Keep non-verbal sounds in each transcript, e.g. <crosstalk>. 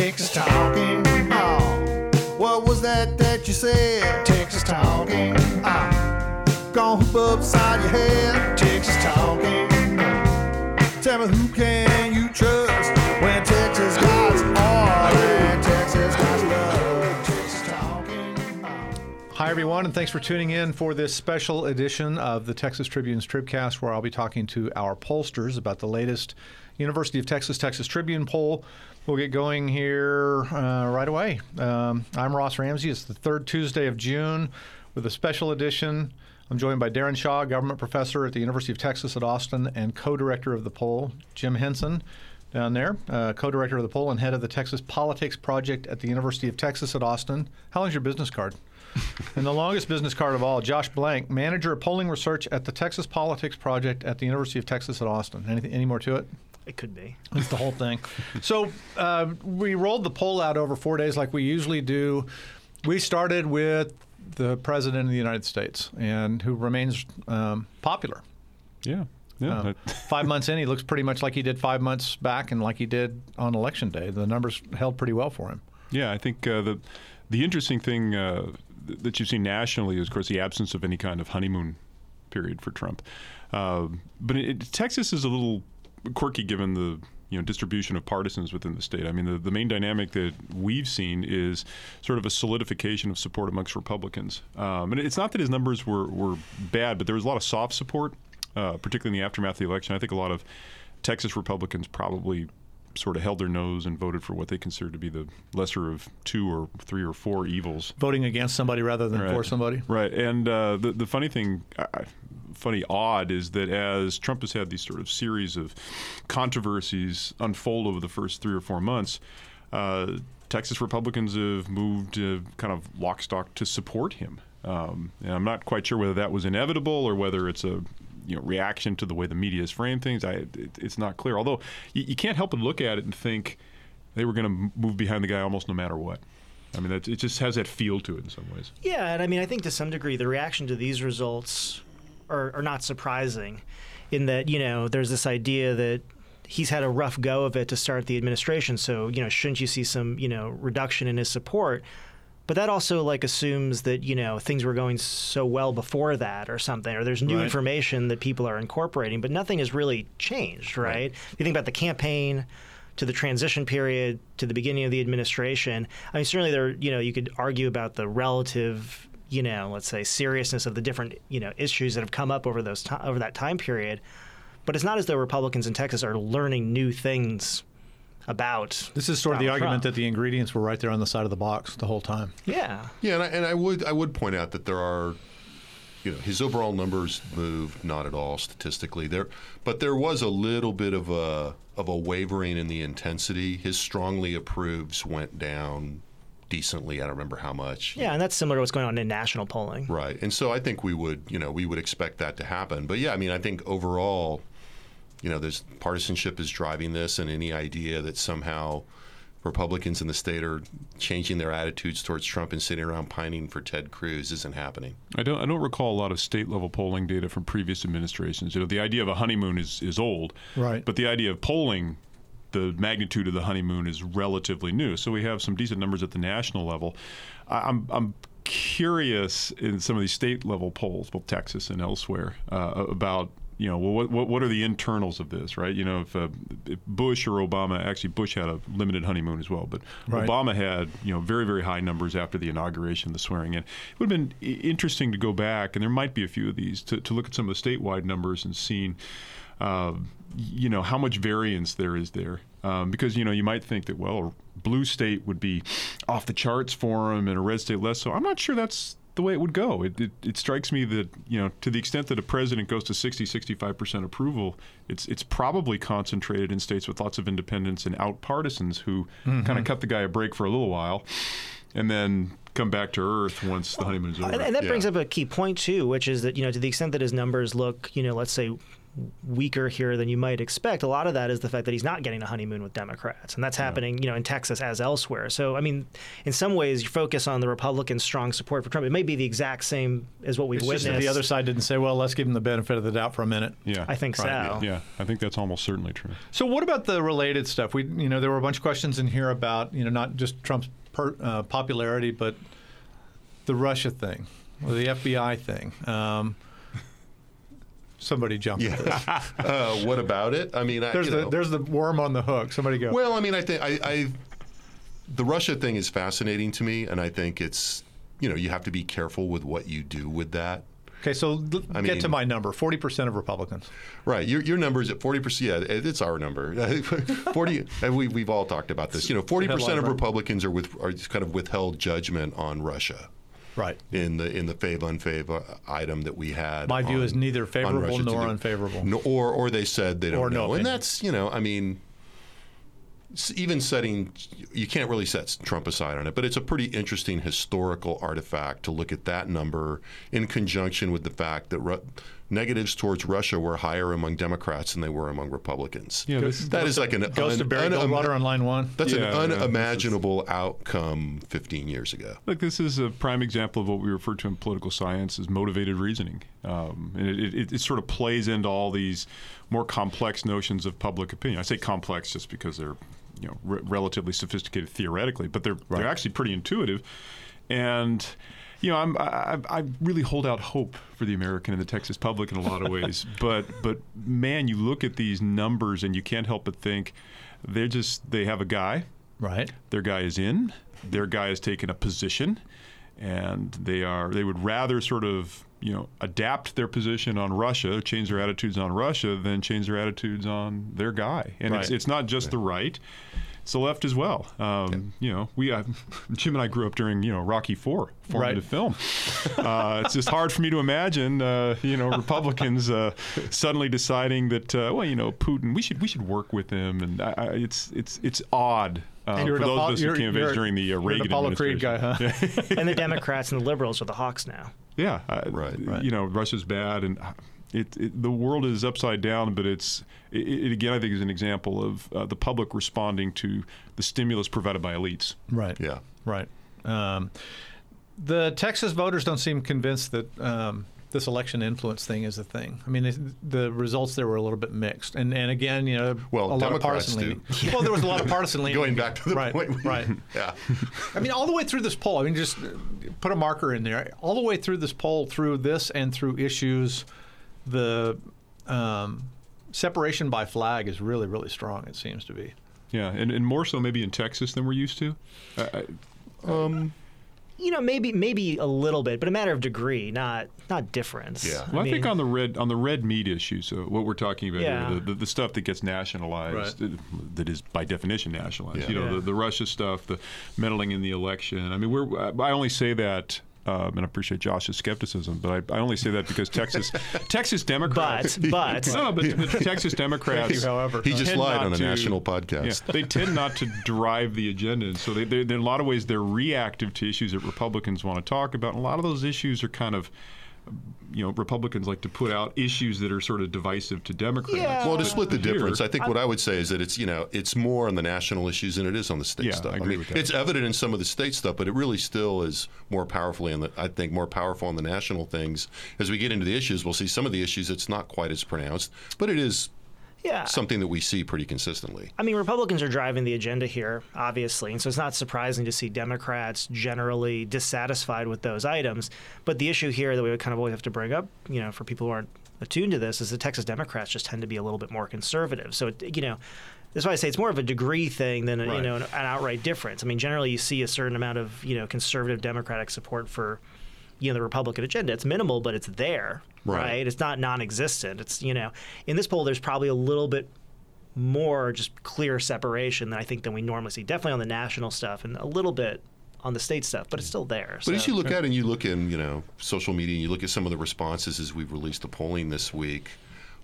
Texas talking. Oh, what was that that you said? Texas talking. Oh, gonna hoop upside your head. Texas talking. Tell me who can you trust Hi, everyone, and thanks for tuning in for this special edition of the Texas Tribune's Tribcast, where I'll be talking to our pollsters about the latest University of Texas Texas Tribune poll. We'll get going here uh, right away. Um, I'm Ross Ramsey. It's the third Tuesday of June with a special edition. I'm joined by Darren Shaw, government professor at the University of Texas at Austin and co director of the poll, Jim Henson down there, uh, co-director of the poll and head of the Texas Politics Project at the University of Texas at Austin. How long's your business card? <laughs> and the longest business card of all, Josh Blank, manager of polling research at the Texas Politics Project at the University of Texas at Austin. Anything, any more to it? It could be. It's the whole thing. So uh, we rolled the poll out over four days, like we usually do. We started with the president of the United States, and who remains um, popular. Yeah. Yeah. Um, <laughs> five months in, he looks pretty much like he did five months back, and like he did on election day. The numbers held pretty well for him. yeah. I think uh, the the interesting thing uh, th- that you've seen nationally is, of course, the absence of any kind of honeymoon period for Trump. Uh, but it, Texas is a little quirky given the you know distribution of partisans within the state. I mean, the, the main dynamic that we've seen is sort of a solidification of support amongst Republicans. Um, and it's not that his numbers were, were bad, but there was a lot of soft support, uh, particularly in the aftermath of the election. I think a lot of Texas Republicans probably sort of held their nose and voted for what they considered to be the lesser of two or three or four evils. Voting against somebody rather than Right. for somebody. Right. And uh, the, the funny thing, uh, funny odd, is that as Trump has had these sort of series of controversies unfold over the first three or four months, uh, Texas Republicans have moved uh, kind of lock stock to support him. Um, and I'm not quite sure whether that was inevitable or whether it's a you know reaction to the way the media has framed things. I, it, it's not clear. Although you, you can't help but look at it and think they were going to move behind the guy almost no matter what. I mean, it just has that feel to it in some ways. Yeah, and I mean, I think to some degree the reaction to these results are, are not surprising, in that you know there's this idea that he's had a rough go of it to start the administration. So you know, shouldn't you see some you know reduction in his support? But that also like assumes that you know things were going so well before that or something, or there's new Right. information that people are incorporating, but nothing has really changed, right? If you think about the campaign to the transition period to the beginning of the administration. I mean, certainly there, you know, you could argue about the relative, you know, let's say seriousness of the different, you know, issues that have come up over those over that time period. But it's not as though Republicans in Texas are learning new things about. This is sort of the argument Trump. that the ingredients were right there on the side of the box the whole time. Yeah. Yeah, and I, and I would I would point out that there are, you know, his overall numbers moved not at all statistically there, but there was a little bit of a of a wavering in the intensity. His strongly approves went down decently. I don't remember how much. Yeah, and that's similar to what's going on in national polling. Right, and so I think we would you know we would expect that to happen. But yeah, I mean I think overall, you know, there's partisanship is driving this, and any idea that somehow. Republicans in the state are changing their attitudes towards Trump and sitting around pining for Ted Cruz isn't happening. I don't. I don't recall a lot of state level polling data from previous administrations. You know, the idea of a honeymoon is is old, Right. But the idea of polling, the magnitude of the honeymoon is relatively new. So we have some decent numbers at the national level. I, I'm I'm curious in some of these state level polls, both Texas and elsewhere, uh, about. You know, well, what, what what are the internals of this, right? You know, if, uh, if Bush or Obama, actually Bush had a limited honeymoon as well, but Right. Obama had you know very very high numbers after the inauguration, the swearing in. It would have been interesting to go back, and there might be a few of these to, to look at some of the statewide numbers and seeing, uh, you know, how much variance there is there. Um, because you know you might think that well, a blue state would be off the charts for him, and a red state less so. I'm not sure that's the way it would go. It, it, it strikes me that you know to the extent that a president goes to 60, 65 percent approval, it's it's probably concentrated in states with lots of independents and out partisans who mm-hmm. kind of cut the guy a break for a little while, and then come back to earth once the honeymoon's over. And, and that brings Yeah. up a key point too, which is that you know to the extent that his numbers look, you know, let's say weaker here than you might expect. A lot of that is the fact that he's not getting a honeymoon with Democrats, and that's happening, you know, in Texas as elsewhere. So, I mean, in some ways, you focus on the Republicans' strong support for Trump. It may be the exact same as what we've It's just witnessed. that the other side didn't say, well, let's give him the benefit of the doubt for a minute. Yeah. I think Right, so. Yeah, I think that's almost certainly true. So, what about the related stuff? We, you know, there were a bunch of questions in here about, you know, not just Trump's per, uh, popularity, but the Russia thing, or the FBI thing. Um, somebody jump. Yeah. <laughs> uh, what about it? I mean, I, There's the know, there's the worm on the hook. Somebody go. Well, I mean, I think I, I the Russia thing is fascinating to me, and I think it's you know you have to be careful with what you do with that. okay, so l- I get to my number. Forty percent of Republicans. Right, your your number is at forty percent. Yeah, it's our number. <laughs> Forty, and we we've all talked about this. You know, forty percent of? Republicans are with are just kind of withheld judgment on Russia Right. in the in the fave unfave uh, item that we had. My view on- is neither favorable nor unfavorable. No, or or they said they don't Or no know, and that's you know, I mean, even setting you can't really set Trump aside on it, but it's a pretty interesting historical artifact to look at that number in conjunction with the fact that Ru- negatives towards Russia were higher among Democrats than they were among Republicans. Yeah, this- that is like an Goes to un- Barry un- Goldwater on line one. That's Yeah, an yeah, is- unimaginable outcome 15 years ago. Look, this is a prime example of what we refer to in political science as motivated reasoning. Um, and it, it, it sort of plays into all these more complex notions of public opinion. I say complex just because they're you know re- relatively sophisticated theoretically, but they're they're actually pretty intuitive. And you know, I'm, I, I I really hold out hope for the American and the Texas public in a lot of <laughs> ways. but but man, you look at these numbers and you can't help but think they're just they have a guy Right. their guy is in, their guy has taken a position, and they are they would rather sort of you know adapt their position on Russia, change their attitudes on Russia, then change their attitudes on their guy. And it's Right. it's not just the right. It's the left as well. Um, You know, we uh, <laughs> Jim and I grew up during you know Rocky Four formative film. Uh, it's just hard for me to imagine uh, you know Republicans uh, suddenly deciding that uh, well you know Putin we should we should work with him and I, I, it's it's it's odd uh, for you're an those Apollo- of us who came of age during the uh, you're an Reagan Apollo Creed guy, huh? administration. <laughs> and the Democrats and the liberals are the hawks now. Yeah, Right. Right. You know, Russia's bad, and uh, it, it the world is upside down. But it's it, it again, I think, is an example of uh, the public responding to the stimulus provided by elites. Right. Yeah. Right. Um, the Texas voters don't seem convinced that um, this election influence thing is a thing. I mean, the results there were a little bit mixed, and and again, you know, Well, a lot of Democrats partisan do. leaning. <laughs> Well, there was a lot of <laughs> partisan leaning. Going back to the right, point, we- <laughs> right. Yeah. I mean, all the way through this poll. I mean, just put a marker in there. All the way through this poll, through this and through issues, the um, separation by flag is really, really strong. It seems to be. Yeah, and, and more so maybe in Texas than we're used to. Uh, I- You know, maybe maybe a little bit, but a matter of degree, not not difference. Yeah. Well, I, mean, think on the red on the red meat issue, so what we're talking about Yeah. here, the, the, the stuff that gets nationalized, uh, that is by definition nationalized. Yeah. You know, Yeah. the, the Russia stuff, the meddling in the election. I mean, we're I only say that. Um, and I appreciate Josh's skepticism, but I, I only say that because Texas, <laughs> Texas Democrats. but but <laughs> no, but, but <laughs> Texas Democrats. However, He just lied on a to- national Yeah, podcast. they tend not to drive the agenda, and so they, they, in a lot of ways they're reactive to issues that Republicans want to talk about. And a lot of those issues are kind of, you know, Republicans like to put out issues that are sort of divisive to Democrats. Yeah. Well, to split the Here- difference, I think what I would say is that it's you know it's more on the national issues than it is on the state Yeah, stuff. I agree mean, with that. it's evident in some of the state stuff, but it really still is more powerfully on the I think more powerful on the national things. As we get into the issues, we'll see some of the issues it's not quite as pronounced, but it is yeah. something that we see pretty consistently. I mean, Republicans are driving the agenda here, obviously, and so it's not surprising to see Democrats generally dissatisfied with those items. But the issue here that we would kind of always have to bring up, you know, for people who aren't attuned to this, is the Texas Democrats just tend to be a little bit more conservative. So, it, you know, that's why I say it's more of a degree thing than a, you know an, an outright difference. I mean, generally you see a certain amount of you know conservative Democratic support for you know the Republican agenda. It's minimal, but it's there, Right. right? It's not non-existent. It's you know in this poll there's probably a little bit more just clear separation than I think than we normally see. Definitely on the national stuff and a little bit on the state stuff, but it's still there. But as you look at it and you look in, you know, social media and you look at some of the responses as we've released the polling this week,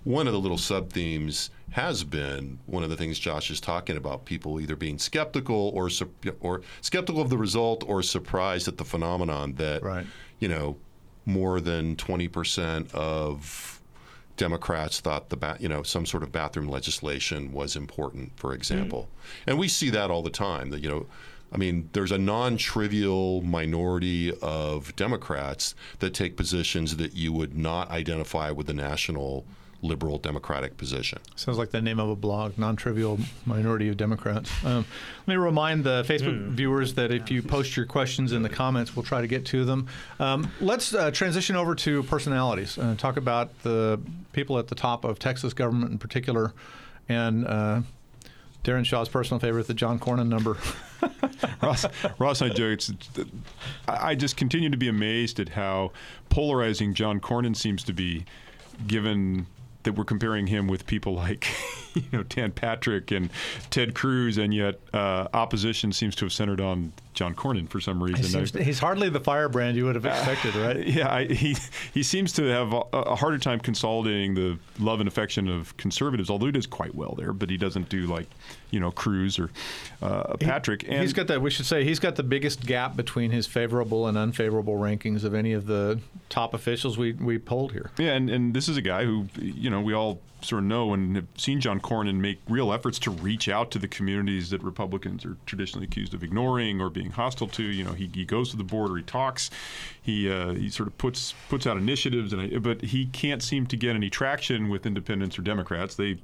one of the little sub themes has been one of the things Josh is talking about: people either being skeptical or or skeptical of the result or surprised at the phenomenon that Right. You know more than twenty percent of Democrats thought the ba- you know some sort of bathroom legislation was important, for example, mm-hmm. and we see that all the time. That you know, I mean, there's a non-trivial minority of Democrats that take positions that you would not identify with the national liberal democratic position. Sounds like the name of a blog, non-trivial minority of Democrats. Um, let me remind the Facebook viewers that if you post your questions in the comments, we'll try to get to them. Um, let's uh, transition over to personalities and talk about the people at the top of Texas government in particular, and uh, Darren Shaw's personal favorite, the John Cornyn number. <laughs> Ross, Ross I joke. It's, I I just continue to be amazed at how polarizing John Cornyn seems to be, given that we're comparing him with people like, <laughs> you know, Dan Patrick and Ted Cruz, and yet uh, opposition seems to have centered on John Cornyn for some reason. He I- he's hardly the firebrand you would have expected, <laughs> right? yeah, I, he he seems to have a, a harder time consolidating the love and affection of conservatives. Although he does quite well there, but he doesn't do like, you know, Cruz or uh, Patrick. and he's got that. We should say he's got the biggest gap between his favorable and unfavorable rankings of any of the top officials we we polled here. Yeah, and, and this is a guy who, you know, we all sort of know and have seen John Cornyn make real efforts to reach out to the communities that Republicans are traditionally accused of ignoring or being hostile to. You know, he, he goes to the border, he talks, he uh, he sort of puts puts out initiatives, and I, but he can't seem to get any traction with independents or Democrats. They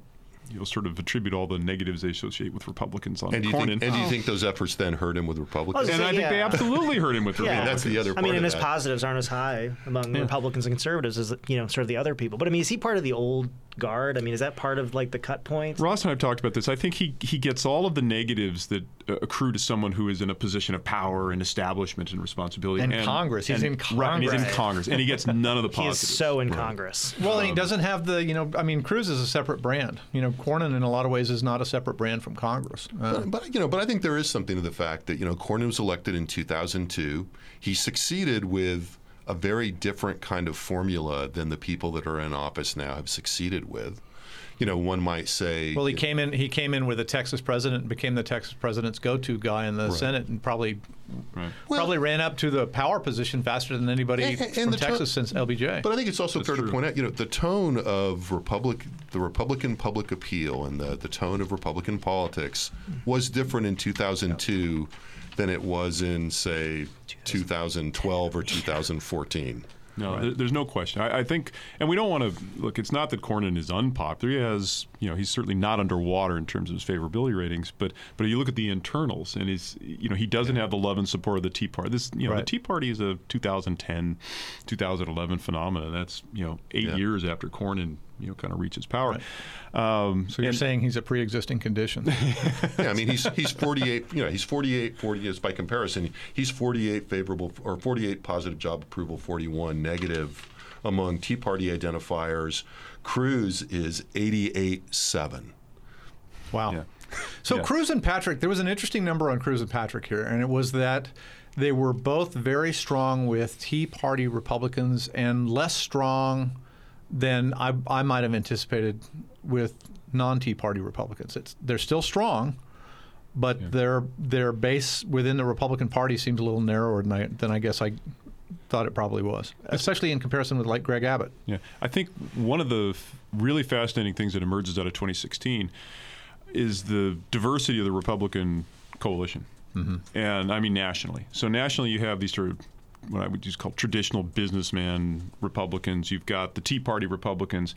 you know, sort of attribute all the negatives they associate with Republicans on And do you Cornyn. think, and do you think those efforts then hurt him with Republicans? and I think they absolutely hurt him with <laughs> Yeah. Republicans. that's the other I mean, of and his that. positives aren't as high among Republicans and conservatives as you know, sort of the other people. But I mean, is he part of the old guard? I mean, is that part of like the cut points? Ross and I have talked about this. I think he, he gets all of the negatives that uh, accrue to someone who is in a position of power and establishment and responsibility. And Congress. He's in Right, and he's in Congress. Congress. And he gets none of the <laughs> He positives. is so in Congress. Well, and he doesn't have the, you know, I mean, Cruz is a separate brand. You know, Cornyn in a lot of ways is not a separate brand from Congress. Uh, But, but, you know, but I think there is something to the fact that you know Cornyn was elected in 2002. He succeeded with a very different kind of formula than the people that are in office now have succeeded with. You know, one might say. well, he came in. He came in with a Texas president, and became the Texas president's go-to guy in the Senate, and probably Right. probably ran up to the power position faster than anybody And- and from the to- Texas since LBJ. But I think it's also fair true. to point out, you know, the tone of Republic, the Republican public appeal, and the the tone of Republican politics was different in 2002 than it was in, say, 2012 or 2014. No, there, there's no question. I, I think, and we don't want to look. It's not that Cornyn is unpopular. He has, you know, he's certainly not underwater in terms of his favorability ratings. But but you look at the internals, and he's, you know, he doesn't have the love and support of the Tea Party. This, you know, Right. the Tea Party is a 2010, 2011 phenomenon. That's you know eight Yeah. years after Cornyn, you know, kind of reaches power. Um, so you're and- saying he's a pre-existing condition? <laughs> Yeah, I mean he's he's 48. You know, he's 48. 40 is by comparison. He's 48 favorable or 48 positive job approval, 41 negative among Tea Party identifiers. Cruz is 88 seven. Wow. Yeah. So Yeah. Cruz and Patrick, there was an interesting number on Cruz and Patrick here, and it was that they were both very strong with Tea Party Republicans and less strong than I, I might have anticipated with non-Tea Party Republicans. It's, they're still strong, but their their base within the Republican Party seems a little narrower than I, than I guess I thought it probably was, especially in comparison with like Greg Abbott. Yeah, I think one of the f- really fascinating things that emerges out of 2016 is the diversity of the Republican coalition, mm-hmm. and I mean nationally. So nationally, you have these sort of what I would just call traditional businessman Republicans. You've got the Tea Party Republicans,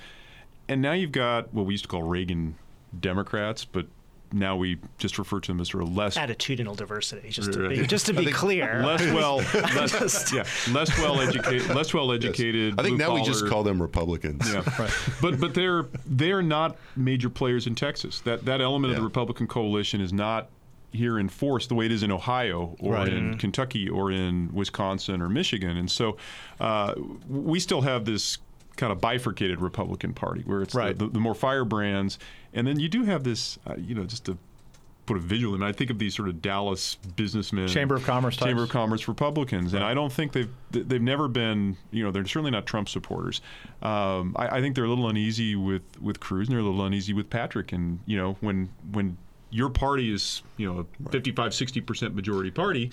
and now you've got what we used to call Reagan Democrats, but now we just refer to them as sort of less Attitudinal diversity, just to be, just to be clear. less well <laughs> less, yeah less well educated less well educated. I think now we just call them Republicans. yeah, <laughs> right. But but they're they're not major players in Texas. That that element of the Republican coalition is not here in force the way it is in Ohio or Right. in Kentucky or in Wisconsin or Michigan. And so uh, we still have this kind of bifurcated Republican Party where it's the- Right. the, the more firebrands, and then you do have this, uh, you know, just to put a visual in. I think of these sort of Dallas businessmen, Chamber of Commerce Chamber of Commerce Republicans, and I don't think they've they've never been, you know, they're certainly not Trump supporters. Um, I, I think they're a little uneasy with with Cruz, and they're a little uneasy with Patrick, and you know, when when your party is you know a 55, 60 percent majority party.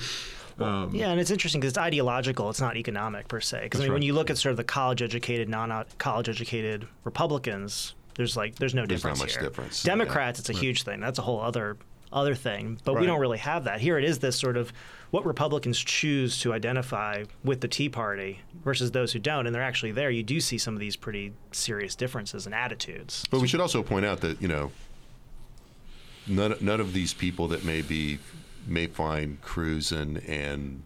Um, Yeah, and it's interesting because it's ideological. It's not economic per se. Because I mean, when you look at sort of the college-educated, non-college-educated Republicans, there's like there's no There's not difference much here. difference, yeah. Democrats, it's a huge thing. That's a whole other other thing. But Right. we don't really have that here. It is this sort of what Republicans choose to identify with the Tea Party versus those who don't, and they're actually there. You do see some of these pretty serious differences in attitudes. But we should also point out that you know none none of these people that may be may find Cruz and and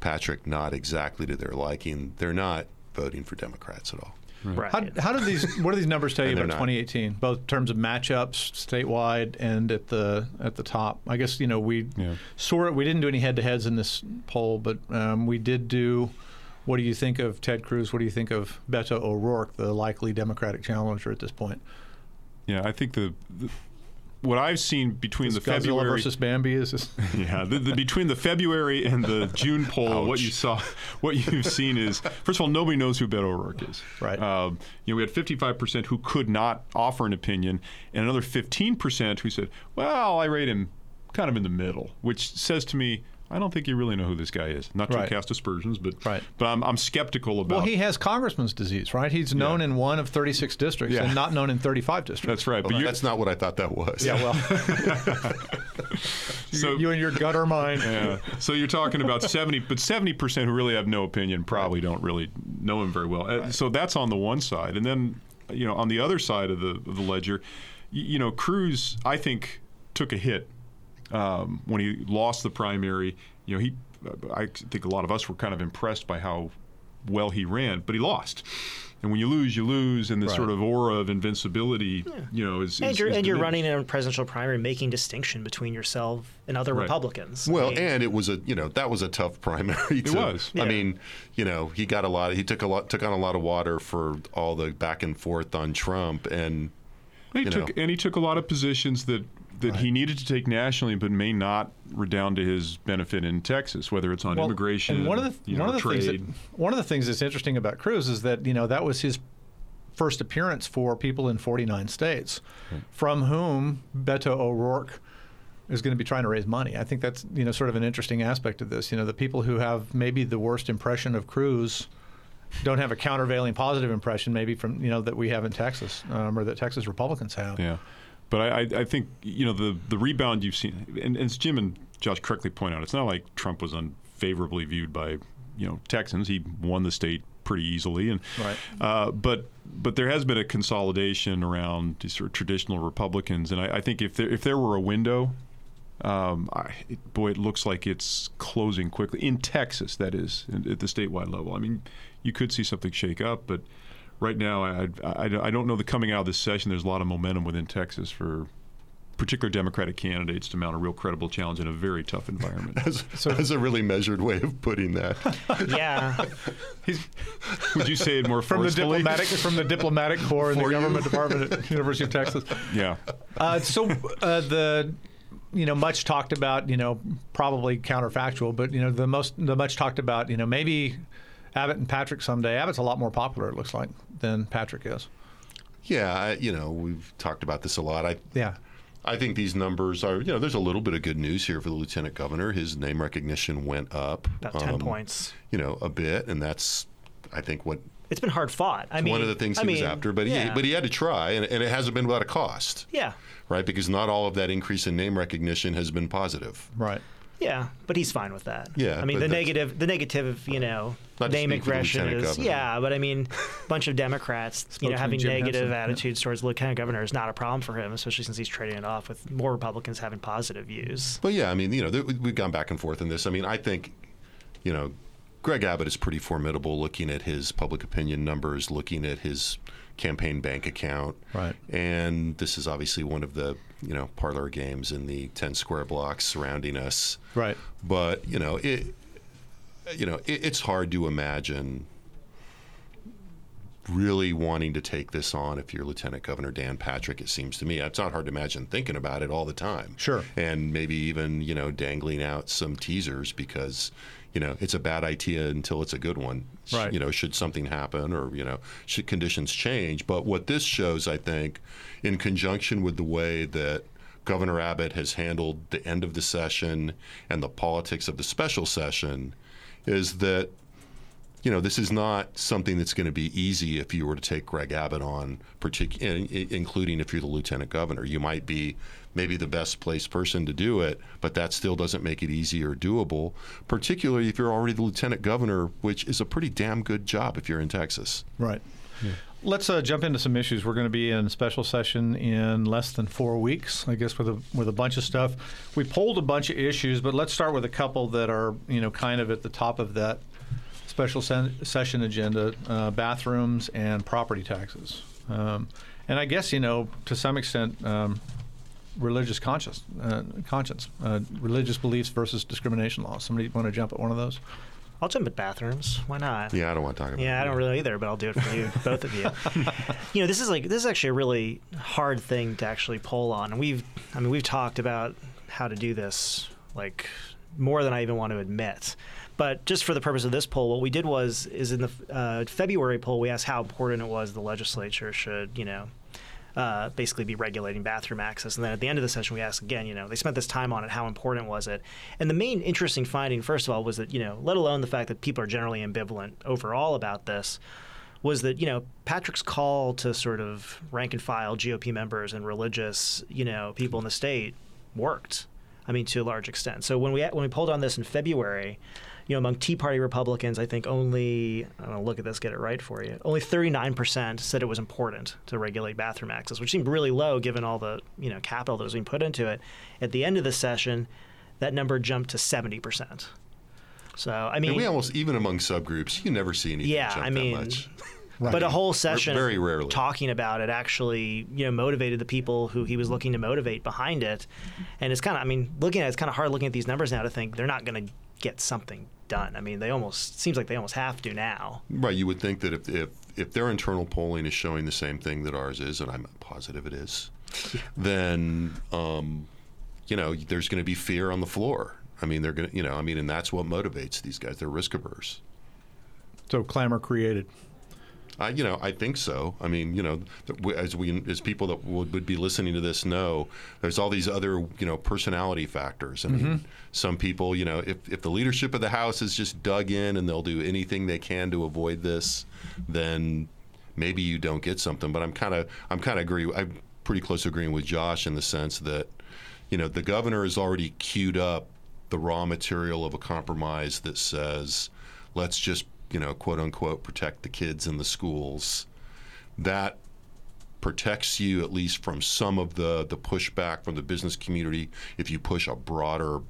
Patrick not exactly to their liking. They're not voting for Democrats at all. Right. How, how do these? What do these numbers tell you And they're about not. 2018, both in terms of matchups statewide and at the at the top? I guess you know we Yeah. sort of, we didn't do any head-to-heads in this poll, but um, we did do. What do you think of Ted Cruz? What do you think of Beto O'Rourke, the likely Democratic challenger at this point? yeah, I think the, the what I've seen between Is the Godzilla February versus Bambi is this? <laughs> Yeah, the, the, between the February and the <laughs> June poll, what you saw <laughs> what you've seen is, first of all, nobody knows who Beto O'Rourke is. Right. Um, you know, we had 55% who could not offer an opinion, and another 15% who said, "Well, I rate him kind of in the middle," which says to me, I don't think you really know who this guy is. Not to Right. cast aspersions, but Right. but I'm, I'm skeptical about. Well, he has congressman's disease, right? He's known Yeah. in one of 36 districts Yeah. and not known in 35 districts. that's right. But Well, you, that's not what I thought that was. yeah, well, <laughs> so, you and your gutter mind. Yeah. So you're talking about <laughs> 70, but 70% who really have no opinion probably don't really know him very well. Uh, So that's on the one side. And then, you know, on the other side of the, of the ledger, y- you know, Cruz, I think, took a hit um, when he lost the primary. You know, he, I think a lot of us were kind of impressed by how well he ran, but he lost. And when you lose, you lose, and this Right. sort of aura of invincibility, you know, is, And is- you're, is and you're running in a presidential primary, making distinction between yourself and other Right. Republicans. I Well, mean, and it was a you know that was a tough primary. <laughs> To, was. I Yeah. mean, you know, he got a lot. He took a lot. Took on a lot of water for all the back and forth on Trump, and He you took know. and he took a lot of positions that that he needed to take nationally, but may not redound to his benefit in Texas, whether it's on Well, immigration, And one of the you one know, of the trade. things that, one of the things that's interesting about Cruz is that you know that was his first appearance for people in 49 states, from whom Beto O'Rourke is going to be trying to raise money. I think that's you know sort of an interesting aspect of this. You know, the people who have maybe the worst impression of Cruz don't have a countervailing positive impression, maybe from you know that we have in Texas um, or that Texas Republicans have. Yeah, but I, I, I think you know the the rebound you've seen, and, and as Jim and Josh correctly point out, it's not like Trump was unfavorably viewed by you know Texans. He won the state pretty easily, and Right. uh, but but there has been a consolidation around sort of traditional Republicans, and I, I think if there if there were a window. Um, I, it, boy, it looks like it's closing quickly in Texas. That is in- at the statewide level. I mean, you could see something shake up, but right now, I, I, I don't know the coming out of this session, there's a lot of momentum within Texas for particular Democratic candidates to mount a real credible challenge in a very tough environment. that's, that's a really measured way of putting that. <laughs> yeah, Would you say it more From the diplomatic, from the diplomatic corps in the you. government department at University of Texas. Yeah. Uh, so uh, the you know much talked about you know probably counterfactual, but you know the most the much talked about you know maybe Abbott and Patrick someday. Abbott's a lot more popular it looks like than Patrick is. yeah, I, you know, we've talked about this a lot. I Yeah. I think these numbers are, you know, there's a little bit of good news here for the lieutenant governor. His name recognition went up, about ten um, points. you know, a bit, and that's, I think, what It's been hard fought. I mean, one of the things I he was after. But yeah. he, but he had to try, and, and it hasn't been without a cost, yeah, right? Because not all of that increase in name recognition has been positive. Right. Yeah, but he's fine with that. Yeah, I mean, the negative, the negative, you know, Not name speak for the aggression is governor. yeah, but I mean, a <laughs> bunch of Democrats, you know, having Jim negative Henson, yeah. attitudes towards the lieutenant governor is not a problem for him, especially since he's trading it off with more Republicans having positive views. But yeah, I mean, you know, there, we've gone back and forth in this. I mean, I think, you know, Greg Abbott is pretty formidable looking at his public opinion numbers, looking at his campaign bank account. Right. And this is obviously one of the, you know, parlor games in the 10 square blocks surrounding us. Right. But, you know, it, you know, it, it's hard to imagine really wanting to take this on if you're Lieutenant Governor Dan Patrick, it seems to me. It's not hard to imagine thinking about it all the time. Sure. And maybe even, you know, dangling out some teasers because, you know, it's a bad idea until it's a good one. Right. You know, should something happen or, you know, should conditions change. But what this shows, I think, in conjunction with the way that Governor Abbott has handled the end of the session and the politics of the special session is that you know, this is not something that's going to be easy if you were to take Greg Abbott on, partic- including if you're the lieutenant governor. You might be maybe the best placed person to do it, but that still doesn't make it easy or doable, particularly if you're already the lieutenant governor, which is a pretty damn good job if you're in Texas. Right. Yeah. Let's uh, jump into some issues. We're going to be in special session in less than four weeks, I guess, with a with a bunch of stuff. We pulled a bunch of issues, but let's start with a couple that are you know kind of at the top of that special sen- session agenda uh, bathrooms and property taxes. Um, and I guess, you know, to some extent, um, religious conscience, uh, conscience, uh, religious beliefs versus discrimination laws. Somebody want to jump at one of those? I'll jump at bathrooms. Why not? Yeah, I don't want to talk about. Yeah, I don't really either, but I'll do it for you, <laughs> both of you. you know, this is like this is actually a really hard thing to actually poll on, and we've, I mean, we've talked about how to do this like more than I even want to admit. But just for the purpose of this poll, what we did was is in the uh, February poll, we asked how important it was the legislature should, you know, uh, basically be regulating bathroom access. And then at the end of the session, we asked again, you know, they spent this time on it. How important was it? And the main interesting finding, first of all, was that, you know, let alone the fact that people are generally ambivalent overall about this, was that, you know, Patrick's call to sort of rank and file GOP members and religious, you know, people in the state worked. I mean, to a large extent. So when we when we pulled on this in February, you know, among Tea Party Republicans, I think only, I don't know, look at this, get it right for you. Only 39% said it was important to regulate bathroom access, which seemed really low given all the, you know, capital that was being put into it. At the end of the session, that number jumped to 70%. So, I mean, and we almost, even among subgroups, you never see anything yeah, jump I mean, that much. <laughs> Right. But a whole session very rarely talking about it actually, you know, motivated the people who he was looking to motivate behind it. And it's kind of, I mean, looking at it, it's kind of hard looking at these numbers now to think they're not going to get something done. I mean, they almost seems like they almost have to now. Right. You would think that if if if their internal polling is showing the same thing that ours is, and I'm positive it is, <laughs> then um, you know there's going to be fear on the floor. I mean, they're going to, you know, I mean, and that's what motivates these guys. They're risk averse. So clamor created. I, you know, I think so. I mean, you know, as we as people that would, would be listening to this know, there's all these other you know personality factors. I mean, mm-hmm. some people, you know, if if the leadership of the House is just dug in and they'll do anything they can to avoid this, then maybe you don't get something. But I'm kind of I'm kind of agree. I'm pretty close to agreeing with Josh in the sense that, you know, the governor has already queued up the raw material of a compromise that says, let's just you know, quote unquote, protect the kids in the schools, that protects you at least from some of the, the pushback from the business community if you push a broader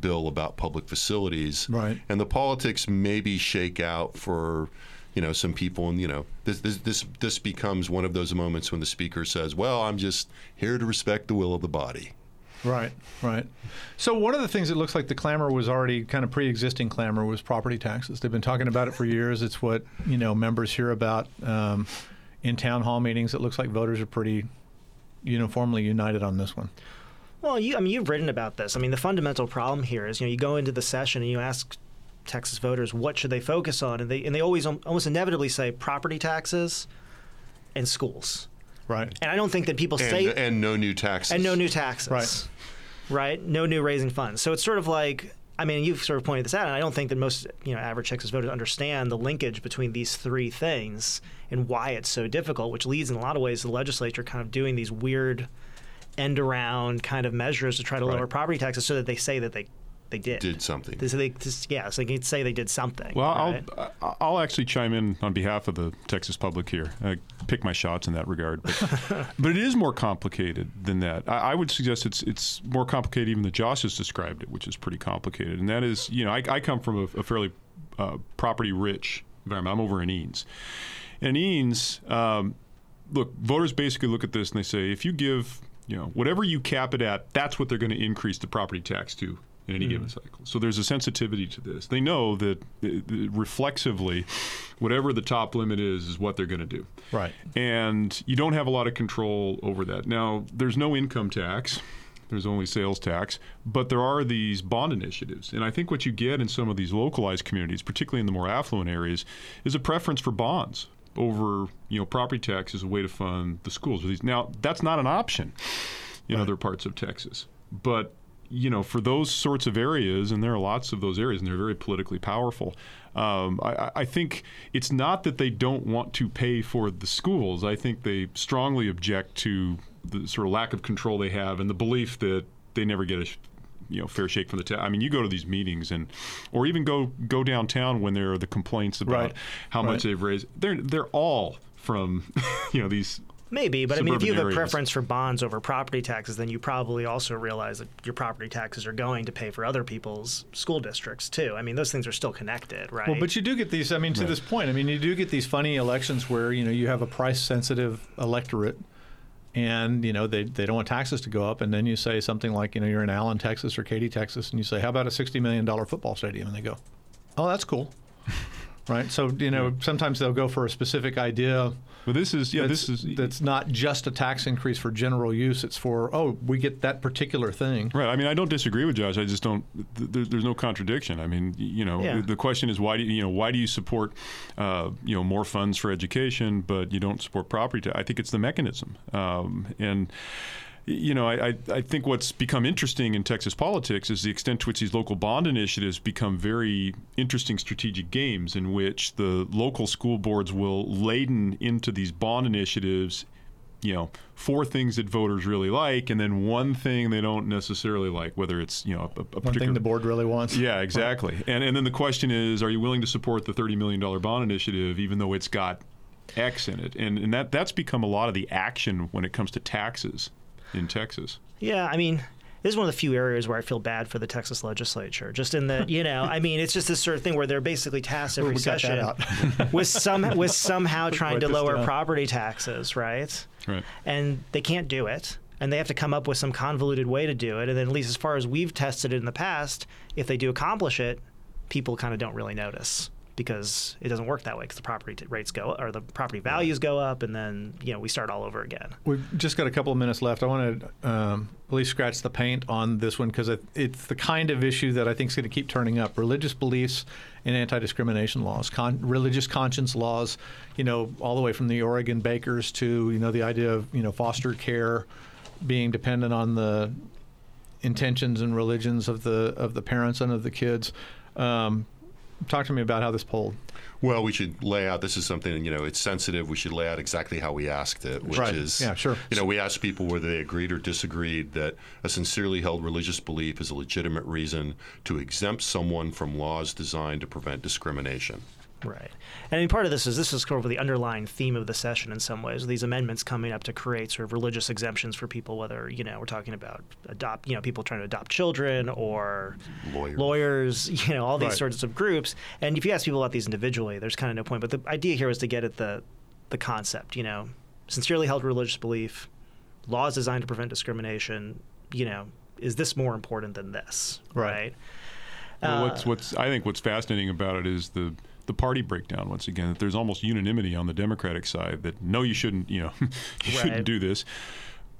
bill about public facilities. Right. And the politics maybe shake out for you know some people and you know this, this this this becomes one of those moments when the speaker says well i'm just here to respect the will of the body Right, right. So one of the things that looks like the clamor was already kind of pre-existing clamor was property taxes. They've been talking about it for years. It's what you know members hear about um, in town hall meetings. It looks like voters are pretty uniformly united on this one. Well, you, I mean, you've written about this. I mean, the fundamental problem here is, you know, you go into the session and you ask Texas voters what should they focus on, and they and they always almost inevitably say property taxes and schools. Right. And I don't think that people and, say and no new taxes and no new taxes. Right. Right. No new raising funds. So it's sort of like I mean, you've sort of pointed this out, and I don't think that most you know average Texas voters understand the linkage between these three things and why it's so difficult, which leads in a lot of ways to the legislature kind of doing these weird end around kind of measures to try to right. lower property taxes so that they say that they they did. Did something. So they, yeah, so they can say they did something. Well, right? I'll I'll actually chime in on behalf of the Texas public here. I pick my shots in that regard, but <laughs> but it is more complicated than that. I, I, would suggest it's it's more complicated even than Josh has described it, which is pretty complicated. And that is, you know, I, I come from a, a fairly uh, property rich environment. I'm over in Eanes, and Eanes. Um, look, voters basically look at this and they say, if you give you know whatever you cap it at, that's what they're going to increase the property tax to in any mm given cycle. So there's a sensitivity to this. They know that uh, reflexively, whatever the top limit is, is what they're going to do. Right. And you don't have a lot of control over that. Now, there's no income tax. There's only sales tax, but there are these bond initiatives. And I think what you get in some of these localized communities, particularly in the more affluent areas, is a preference for bonds over, you know, property tax as a way to fund the schools. Now, that's not an option in Right. other parts of Texas. But you know, for those sorts of areas, and there are lots of those areas, and they're very politically powerful. Um, I, I- think it's not that they don't want to pay for the schools. I think they strongly object to the sort of lack of control they have and the belief that they never get a you know fair shake from the town. I mean, you go to these meetings and, or even go go downtown when there are the complaints about Right. how much they've raised. They're they're all from <laughs> you know these Maybe, but I mean, if you have suburban a preference for bonds over property taxes, then you probably also realize that your property taxes are going to pay for other people's school districts too. I mean, those things are still connected, right? Well, but you do get these. I mean, to this point, I mean, you do get these funny elections where you know you have a price-sensitive electorate, and you know they, they don't want taxes to go up, and then you say something like, you know, you're in Allen, Texas, or Katy, Texas, and you say, how about a sixty million dollar football stadium? And they go, oh, that's cool, right? So you know, sometimes they'll go for a specific idea. But this is yeah, this is that's not just a tax increase for general use. It's for oh, we get that particular thing. Right. I mean, I don't disagree with Josh. I just don't. Th- there, there's no contradiction. I mean, you know, Yeah. the, question is why do you, you know why do you support uh, you know more funds for education, but you don't support property? tax? I think it's the mechanism, um, and you know, I, I, think what's become interesting in Texas politics is the extent to which these local bond initiatives become very interesting strategic games in which the local school boards will laden into these bond initiatives you know, four things that voters really like, and then one thing they don't necessarily like, whether it's you know a, a One particular. thing the board really wants. yeah, exactly. And and then the question is, are you willing to support the thirty million dollar bond initiative, even though it's got X in it? And and that that's become a lot of the action when it comes to taxes in Texas. Yeah, I mean, this is one of the few areas where I feel bad for the Texas legislature. Just in that, <laughs> you know, I mean, it's just this sort of thing where they're basically tasked every we session <laughs> with some with somehow trying to lower down. property taxes, right? Right. And they can't do it. And they have to come up with some convoluted way to do it. And then, at least as far as we've tested it in the past, if they do accomplish it, people kind of don't really notice because it doesn't work that way because the property t- rates go or the property values go up, and then you know we start all over again. We've just got a couple of minutes left. I want to um, at least scratch the paint on this one because it, it's the kind of issue that I think is going to keep turning up. Religious beliefs and anti-discrimination laws, con- religious conscience laws, you know, all the way from the Oregon bakers to you know the idea of you know foster care being dependent on the intentions and religions of the of the parents and of the kids. Um, talk to me about how this polled. Well, we should lay out. This is something you know. It's sensitive. We should lay out exactly how we asked it, which Right. is Yeah, sure. You know, we asked people whether they agreed or disagreed that a sincerely held religious belief is a legitimate reason to exempt someone from laws designed to prevent discrimination. Right. And I mean, part of this is this is sort of the underlying theme of the session in some ways. These amendments coming up to create sort of religious exemptions for people, whether you know we're talking about adopt, you know, people trying to adopt children or Lawyers. lawyers, <laughs> you know, all these Right. sorts of groups. And if you ask people about these individually, there's kind of no point. But the idea here is to get at the the concept, you know, sincerely held religious belief, laws designed to prevent discrimination. You know, is this more important than this? Right. Well, Uh, what's what's I think what's fascinating about it is the the party breakdown once again that there's almost unanimity on the Democratic side that no you shouldn't you know <laughs> you Right. shouldn't do this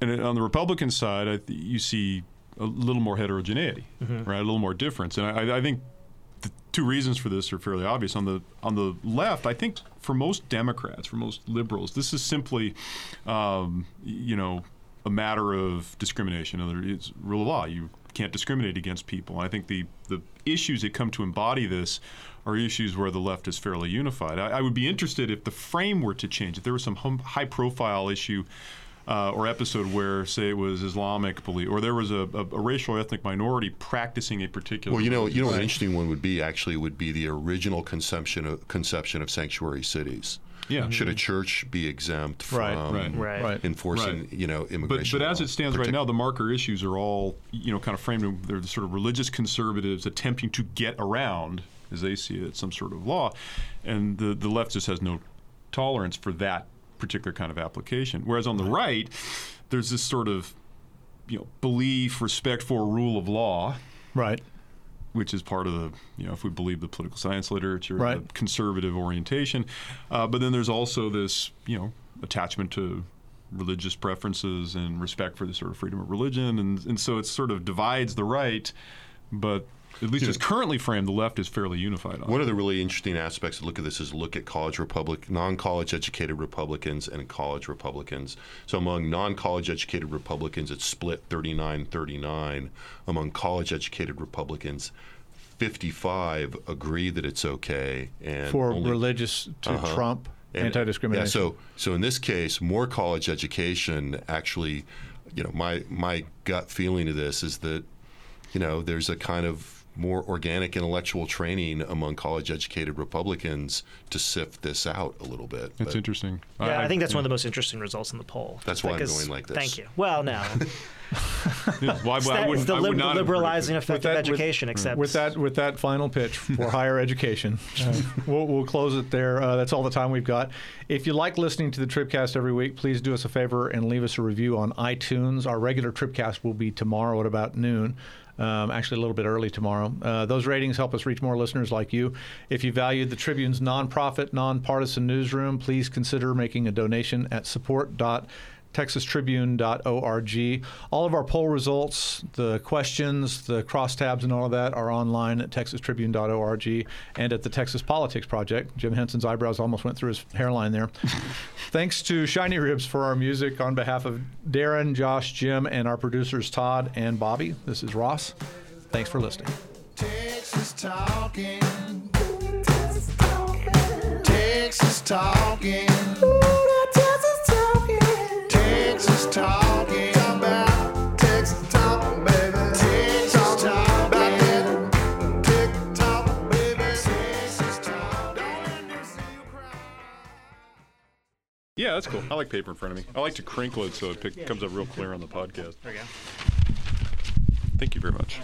and on the Republican side I th- you see a little more heterogeneity right a little more difference and I, I think the two reasons for this are fairly obvious on the on the left I think for most Democrats for most liberals this is simply um, you know a matter of discrimination. Other- It's rule of law. You can't discriminate against people. And I think the, the issues that come to embody this are issues where the left is fairly unified. I, I would be interested if the frame were to change, if there was some high profile issue uh, or episode where, say, it was Islamic belief, or there was a, a, a racial or ethnic minority practicing a particular. Well, you know, you know, what an interesting one would be actually would be the original conception of conception of sanctuary cities. Yeah. Should a church be exempt from Right, right. Right. Right. enforcing, Right. you know, immigration? but as it stands right now, the marker issues are all, you know, kind of framed. in- They're the sort of religious conservatives attempting to get around, as they see it, some sort of law, and the the left just has no tolerance for that particular kind of application. Whereas on the right, there's this sort of, you know, belief, respect for rule of law, Right. which is part of the, you know, if we believe the political science literature, Right. the conservative orientation. Uh, but then there's also this, you know, attachment to religious preferences and respect for the sort of freedom of religion. And, and so it sort of divides the right, but at least as currently framed, the left is fairly unified on. One of the really interesting aspects to look at this is look at college Republic, non-college educated Republicans and college Republicans. So among non-college educated Republicans, it's split 39-39. Among college educated Republicans, 55 agree that it's okay, and For only, religious to Uh-huh. Trump and- anti-discrimination. Yeah, so so in this case, more college education actually, you know, my my gut feeling of this is that, you know, there's a kind of more organic intellectual training among college educated Republicans to sift this out a little bit. That's But interesting. Yeah, I, think that's one of the most interesting results in the poll. That's why I'm Because- going like this. Thank you. Well, no, <laughs> Yeah, why, it's, why I that- it's wouldn't, the I would lib- not liberalizing predicted. effect that- of with- education. except with that with that final pitch for <laughs> higher education, uh, <laughs> we'll, we'll close it there. Uh, that's all the time we've got. If you like listening to the Tribcast every week, please do us a favor and leave us a review on iTunes. Our regular Tribcast will be tomorrow at about noon. Um, actually, a little bit early tomorrow. Uh, those ratings help us reach more listeners like you. If you valued the Tribune's nonprofit, nonpartisan newsroom, please consider making a donation at support.texastribune.org. All of our poll results, the questions, the crosstabs, and all of that are online at texastribune.org and at the Texas Politics Project. Jim Henson's eyebrows almost went through his hairline there. <laughs> Thanks to Shinyribs for our music on behalf of Daron, Josh, Jim, and our producers Todd and Bobby. This is Ross. Thanks for listening. Texas talking. Texas talking. Texas talking. Yeah, that's cool. I like paper in front of me. I like to crinkle it so it pick, comes up real clear on the podcast. There you go. Thank you very much.